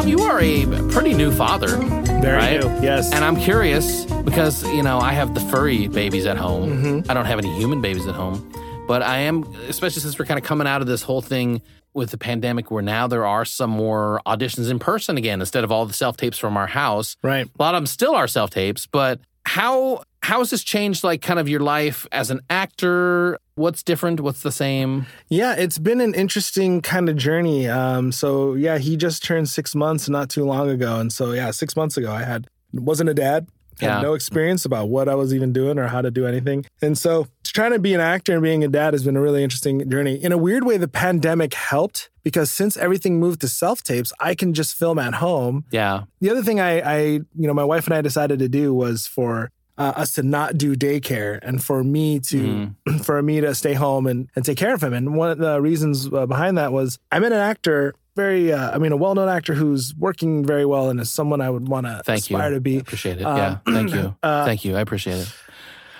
Tom, you are a pretty new father. Very right? new, yes. And I'm curious because, you know, I have the furry babies at home. Mm-hmm. I don't have any human babies at home. But I am, especially since we're kind of coming out of this whole thing with the pandemic where now there are some more auditions in person again instead of all the self tapes from our house. Right. A lot of them still are self tapes, but how how has this changed like kind of your life as an actor? What's different? What's the same? Yeah, it's been an interesting kind of journey. Um, so yeah, he just turned six months not too long ago, and so yeah, six months ago I had wasn't a dad, had Yeah. no experience about what I was even doing or how to do anything, and so trying to be an actor and being a dad has been a really interesting journey. In a weird way, the pandemic helped because since everything moved to self tapes, I can just film at home. Yeah. The other thing I, I, you know, my wife and I decided to do was for uh, us to not do daycare and for me to, for me to stay home and, and take care of him. And one of the reasons uh, behind that was I'm an actor, very, uh, I mean, a well-known actor who's working very well and is someone I would want to Thank you. aspire to be. Appreciate it. Um, yeah. Thank you. uh, Thank you. I appreciate it.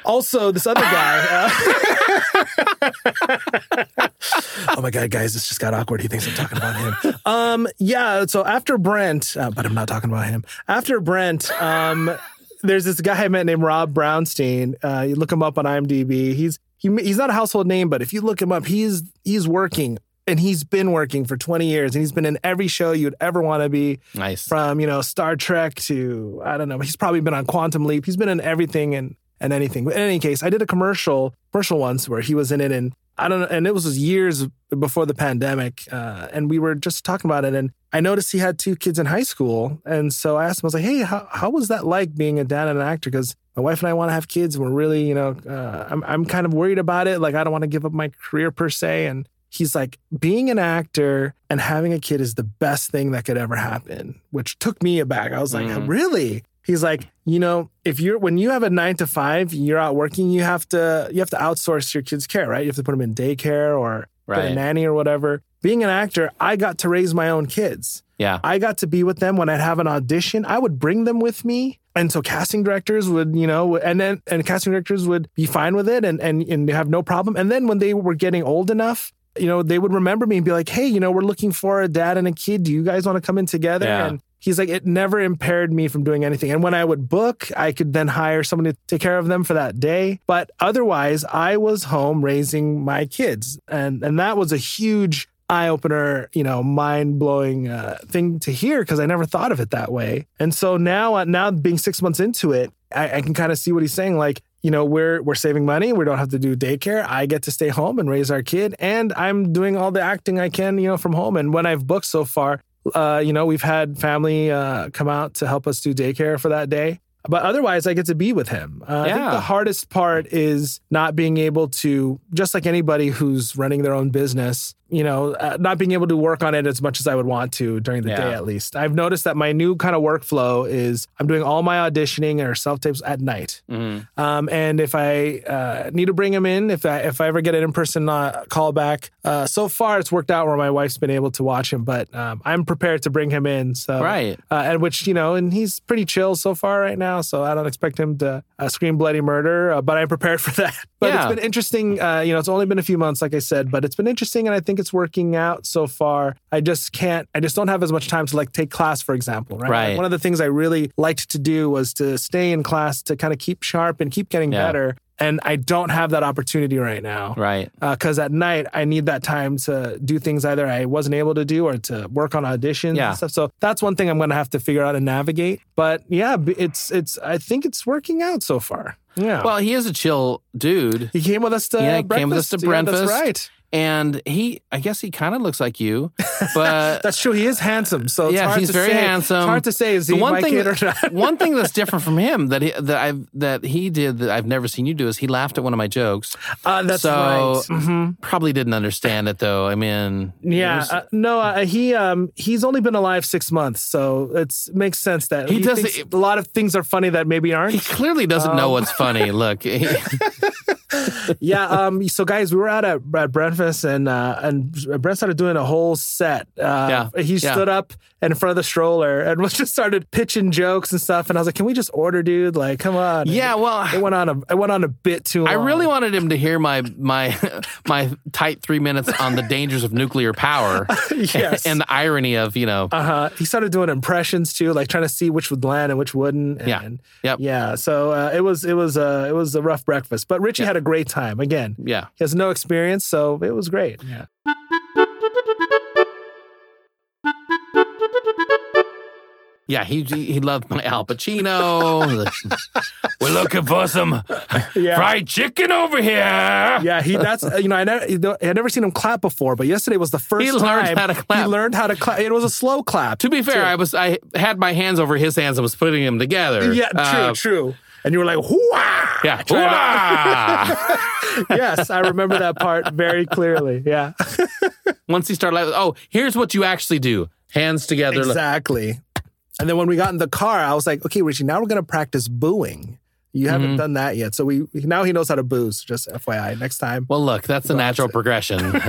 Also, this other guy. uh, oh my god, guys, this just got awkward. He thinks I'm talking about him. Um, yeah. So after Brent, uh, but I'm not talking about him. After Brent, um, there's this guy I met named Rob Brownstein. Uh, you look him up on IMDb. He's he, he's not a household name, but if you look him up, he's he's working. And he's been working for 20 years, and he's been in every show you'd ever want to be Nice. from you know Star Trek to I don't know. He's probably been on Quantum Leap. He's been in everything and and anything. But in any case, I did a commercial commercial once where he was in it, and I don't know. And it was years before the pandemic, uh, and we were just talking about it. And I noticed he had two kids in high school, and so I asked him. I was like, "Hey, how how was that like being a dad and an actor?" Because my wife and I want to have kids, and we're really, you know, uh, I'm I'm kind of worried about it. Like I don't want to give up my career per se, and he's like, being an actor and having a kid is the best thing that could ever happen, which took me aback. I was like, Mhm. really? He's like, you know, if you're when you have a nine to five, you're out working, you have to you have to outsource your kids' care, right? You have to put them in daycare or put a nanny or whatever. Being an actor, I got to raise my own kids. Yeah. I got to be with them when I'd have an audition. I would bring them with me. And so casting directors would, you know, and then and casting directors would be fine with it and and and have no problem. And then when they were getting old enough, you know, they would remember me and be like, "Hey, you know, we're looking for a dad and a kid. Do you guys want to come in together?" Yeah. And he's like, "It never impaired me from doing anything." And when I would book, I could then hire someone to take care of them for that day. But otherwise, I was home raising my kids, and and that was a huge eye opener, you know, mind blowing uh, thing to hear because I never thought of it that way. And so now, uh, now being six months into it, I, I can kind of see what he's saying. Like, you know, we're we're saving money. We don't have to do daycare. I get to stay home and raise our kid, and I'm doing all the acting I can, you know, from home. And when I've booked so far, uh, you know, we've had family uh, come out to help us do daycare for that day. But otherwise, I get to be with him. Uh, I think the hardest part is not being able to, just like anybody who's running their own business, you know, uh, not being able to work on it as much as I would want to during the Yeah. day, at least. I've noticed that my new kind of workflow is I'm doing all my auditioning or self tapes at night. Mhm. Um, and if I uh, need to bring him in, if I if I ever get an in person uh, call back, uh, so far it's worked out where my wife's been able to watch him. But um, I'm prepared to bring him in. So Right. uh, and which you know, and he's pretty chill so far right now. So I don't expect him to uh, scream bloody murder, uh, but I'm prepared for that. But Yeah. it's been interesting. Uh, you know, it's only been a few months, like I said, but it's been interesting, and I think it's working out so far. I just can't. I just don't have as much time to like take class, for example. Right. Right. Like, one of the things I really liked to do was to stay in class to kind of keep sharp and keep getting Yeah. better. And I don't have that opportunity right now Right. Uh, because at night I need that time to do things either I wasn't able to do or to work on auditions Yeah. and stuff. So that's one thing I'm going to have to figure out and navigate. But yeah, it's it's I think it's working out so far. Yeah. Well, he is a chill dude. he came with us to Yeah, he came with us to breakfast. Yeah, breakfast. that's right. And he, I guess he kind of looks like you, but That's true. He is handsome. So it's yeah, hard he's to very say. handsome. It's hard to say is he The one my thing kid or that- not. one thing that's different from him that he, that I that he did that I've never seen you do is he laughed at one of my jokes. Uh, that's so right. Mhm. probably didn't understand it though. I mean, Yeah, was- uh, no, uh, he um he's only been alive six months, so it's makes sense that He does it- a lot of things are funny that maybe aren't. he clearly doesn't know Um, what's funny. Look, he- yeah. Um. So guys, we were out at, at breakfast, and uh, and Brent started doing a whole set. Uh, Yeah, He yeah. stood up in front of the stroller and was just started pitching jokes and stuff. And I was like, "Can we just order, dude? Like, come on." yeah. Well, It went on a it went on a bit too long. I really wanted him to hear my my my tight three minutes on the dangers of nuclear power Yes. and the irony of you know Uh huh. He started doing impressions too, like trying to see which would land and which wouldn't. Yeah. And Yep. Yeah. So uh, it was it was uh, it was a rough breakfast, but Richie had a great time. Again, yeah. he has no experience, so it was great. Yeah. Yeah, he he loved my Al Pacino. We're looking for some Yeah. fried chicken over here. Yeah, he. That's uh, you know I never I never seen him clap before, but yesterday was the first He learned time how to clap. He learned how to clap. It was a slow clap. To be fair, too. I was I had my hands over his hands and was putting them together. yeah, true, Uh, true. And you were like, "Hooah!" Yeah. Yes, I remember that part very clearly. Yeah, Once he started, like, oh, here's what you actually do: hands together. exactly. And then when we got in the car, I was like, "Okay, Richie, now we're gonna practice booing. You Mm-hmm. haven't done that yet, so we now he knows how to boo. So just FYI, next time. Well, look, that's the natural progression.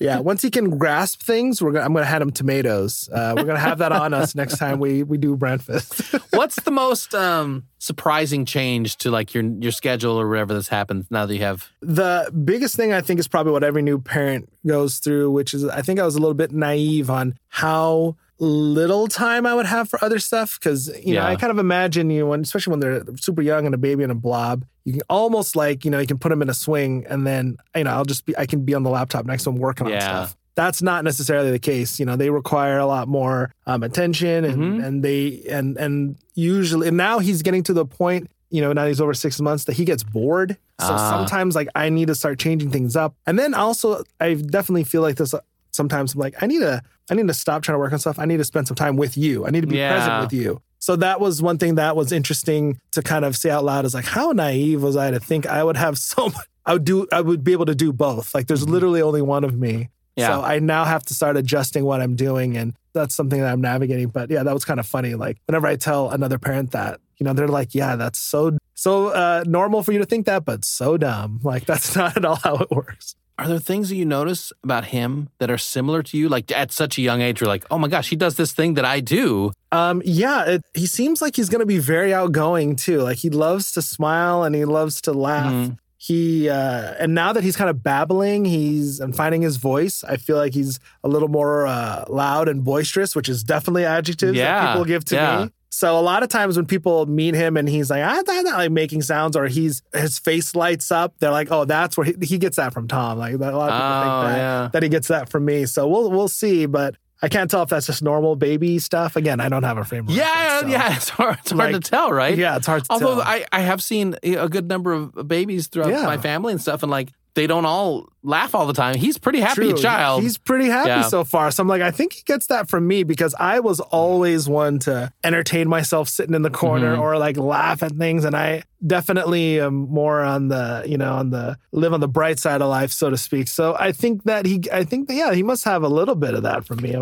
Yeah, once he can grasp things, we're gonna, I'm gonna hand him tomatoes. Uh, we're gonna have that on us next time we we do breakfast. What's the most um, surprising change to like your your schedule or whatever that's happened now that you have? the biggest thing I think is probably what every new parent goes through, which is I think I was a little bit naive on how little time I would have for other stuff. Cause, you know, I kind of imagine you when, especially when they're super young and a baby and a blob, you can almost like, you know, you can put them in a swing and then, you know, I'll just be, I can be on the laptop next to them working on stuff. That's not necessarily the case. You know, they require a lot more um, attention and, Mhm. and they, and, and usually, and now he's getting to the point, you know, now he's over six months that he gets bored. So Ah. sometimes like I need to start changing things up. And then also I definitely feel like this sometimes I'm like, I need to I need to stop trying to work on stuff. I need to spend some time with you. I need to be Yeah. present with you. So that was one thing that was interesting to kind of say out loud is like, how naive was I to think I would have so much I would do I would be able to do both. Like there's literally only one of me. Yeah. So I now have to start adjusting what I'm doing and that's something that I'm navigating. But yeah, that was kind of funny. Like whenever I tell another parent that, you know, they're like, yeah, that's so so uh, normal for you to think that, but so dumb. Like that's not at all how it works. Are there things that you notice about him that are similar to you? Like at such a young age, you're like, oh my gosh, he does this thing that I do. Um, yeah, it, he seems like he's gonna be very outgoing too. Like he loves to smile and he loves to laugh. Mhm. He uh, and now that he's kind of babbling, he's and finding his voice. I feel like he's a little more uh, loud and boisterous, which is definitely adjectives Yeah, that people give to yeah. me. So a lot of times when people meet him and he's like, ah, I'm not like making sounds, or he's his face lights up, they're like, oh, that's where he, he gets that from Tom. Like a lot of people Oh, think that yeah. that he gets that from me. So we'll we'll see, but. I can't tell if that's just normal baby stuff. Again, I don't have a frame. Yeah, reference, so- yeah. It's hard, it's hard Like, to tell, right? Yeah, it's hard to Although tell. I, I have seen a good number of babies throughout Yeah. my family and stuff, and like they don't all laugh all the time. He's pretty happy True. child. He's pretty happy Yeah. so far. So I'm like, I think he gets that from me because I was always one to entertain myself sitting in the corner Mhm. or like laugh at things. And I definitely am more on the, you know, on the live on the bright side of life, so to speak. So I think that he, I think that, yeah, he must have a little bit of that from me. Yeah,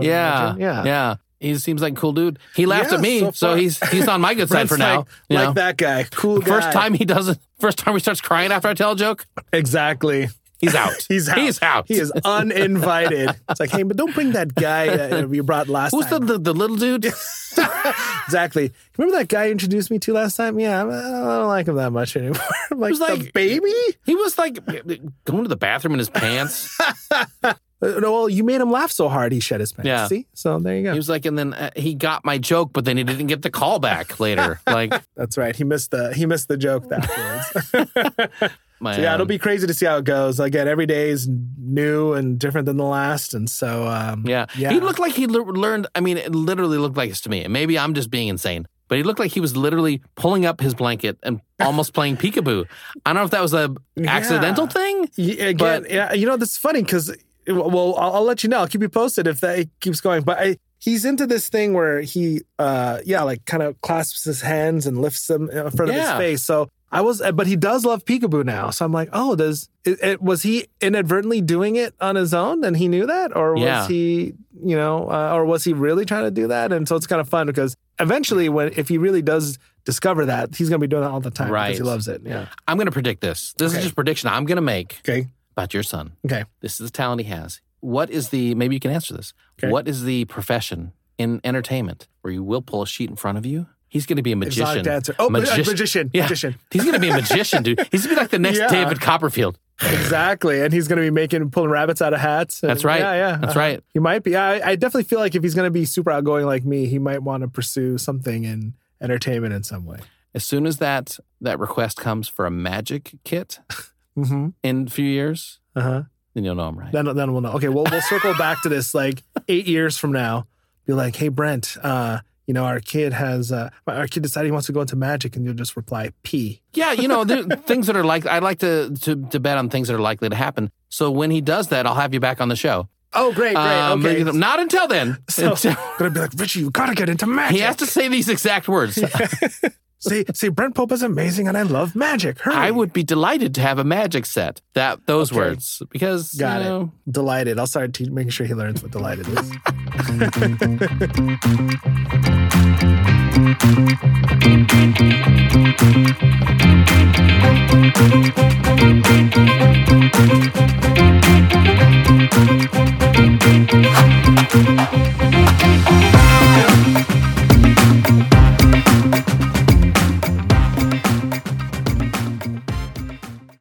imagine. Yeah. yeah. He seems like a cool dude. He laughed Yeah, at me, so so, he's he's on my good side for now. Like, you like know? that guy. Cool guy. First time he doesn't. First time he starts crying after I tell a joke, Exactly. he's out. He's out. He's out. He is uninvited. it's like, hey, but don't bring that guy that uh, you brought last Who's the, time. the the little dude? exactly. Remember that guy you introduced me to last time? Yeah, I don't like him that much anymore. I'm like, was the like- baby? He was like uh, going to the bathroom in his pants. Uh, no, well, you made him laugh so hard he shed his pants. Yeah. See? So there you go. He was like, and then uh, he got my joke, but then he didn't get the call back later. Like, That's right. He missed the he missed the joke afterwards. my, So yeah, it'll be crazy to see how it goes. Again, every day is new and different than the last, and so um, Yeah. yeah. He looked like he le- learned. I mean, it literally looked like this to me. And maybe I'm just being insane, but he looked like he was literally pulling up his blanket and almost playing peekaboo. I don't know if that was a accidental thing. Y- Again, But- yeah, you know that's funny because well, I'll, I'll let you know. I'll keep you posted if that keeps going. But I, he's into this thing where he, uh, yeah, like kind of clasps his hands and lifts them in front of his face. So I was, but he does love peekaboo now. So I'm like, oh, does it, it was he inadvertently doing it on his own and he knew that, or was Yeah. he, you know, uh, or was he really trying to do that? And so it's kind of fun because eventually, when if he really does discover that, he's gonna be doing that all the time Right. because he loves it. Yeah. I'm going to predict this. This Okay. is just a prediction I'm going to make Okay. About your son. Okay. This is the talent he has. What is the, maybe you can answer this. Okay. What is the profession in entertainment where you will pull a sheet in front of you? He's going to be a magician. Exotic dancer. Oh, Magician. magician. Yeah. Magician. He's going to be a magician, dude. He's going to be like the next Yeah. David Copperfield. Exactly. And he's going to be making, pulling rabbits out of hats. And- That's right. Yeah, yeah. That's Uh-huh. right. He might be. I, I definitely feel like if he's going to be super outgoing like me, he might want to pursue something in entertainment in some way. As soon as that that request comes for a magic kit Mm-hmm. in a few years, Uh huh. then you'll know I'm right. Then, then we'll know. Okay. Well, we'll circle back to this like eight years from now. Be like, hey, Brent, uh, you know, our kid has, uh, our kid decided he wants to go into magic. And you'll just reply, P. Yeah, you know, things that are like I like to, to to bet on things that are likely to happen. So when he does that, I'll have you back on the show. Oh, great, great. Um, okay. Not until then. So, Until- I'm going to be like, Richie, you got to get into magic. he has to say these exact words. say, say, Brent Pope is amazing and I love magic. Hurry. I would be delighted to have a magic set. That those Okay. words because Got you it. Delighted. I'll start te- making sure he learns what delighted is.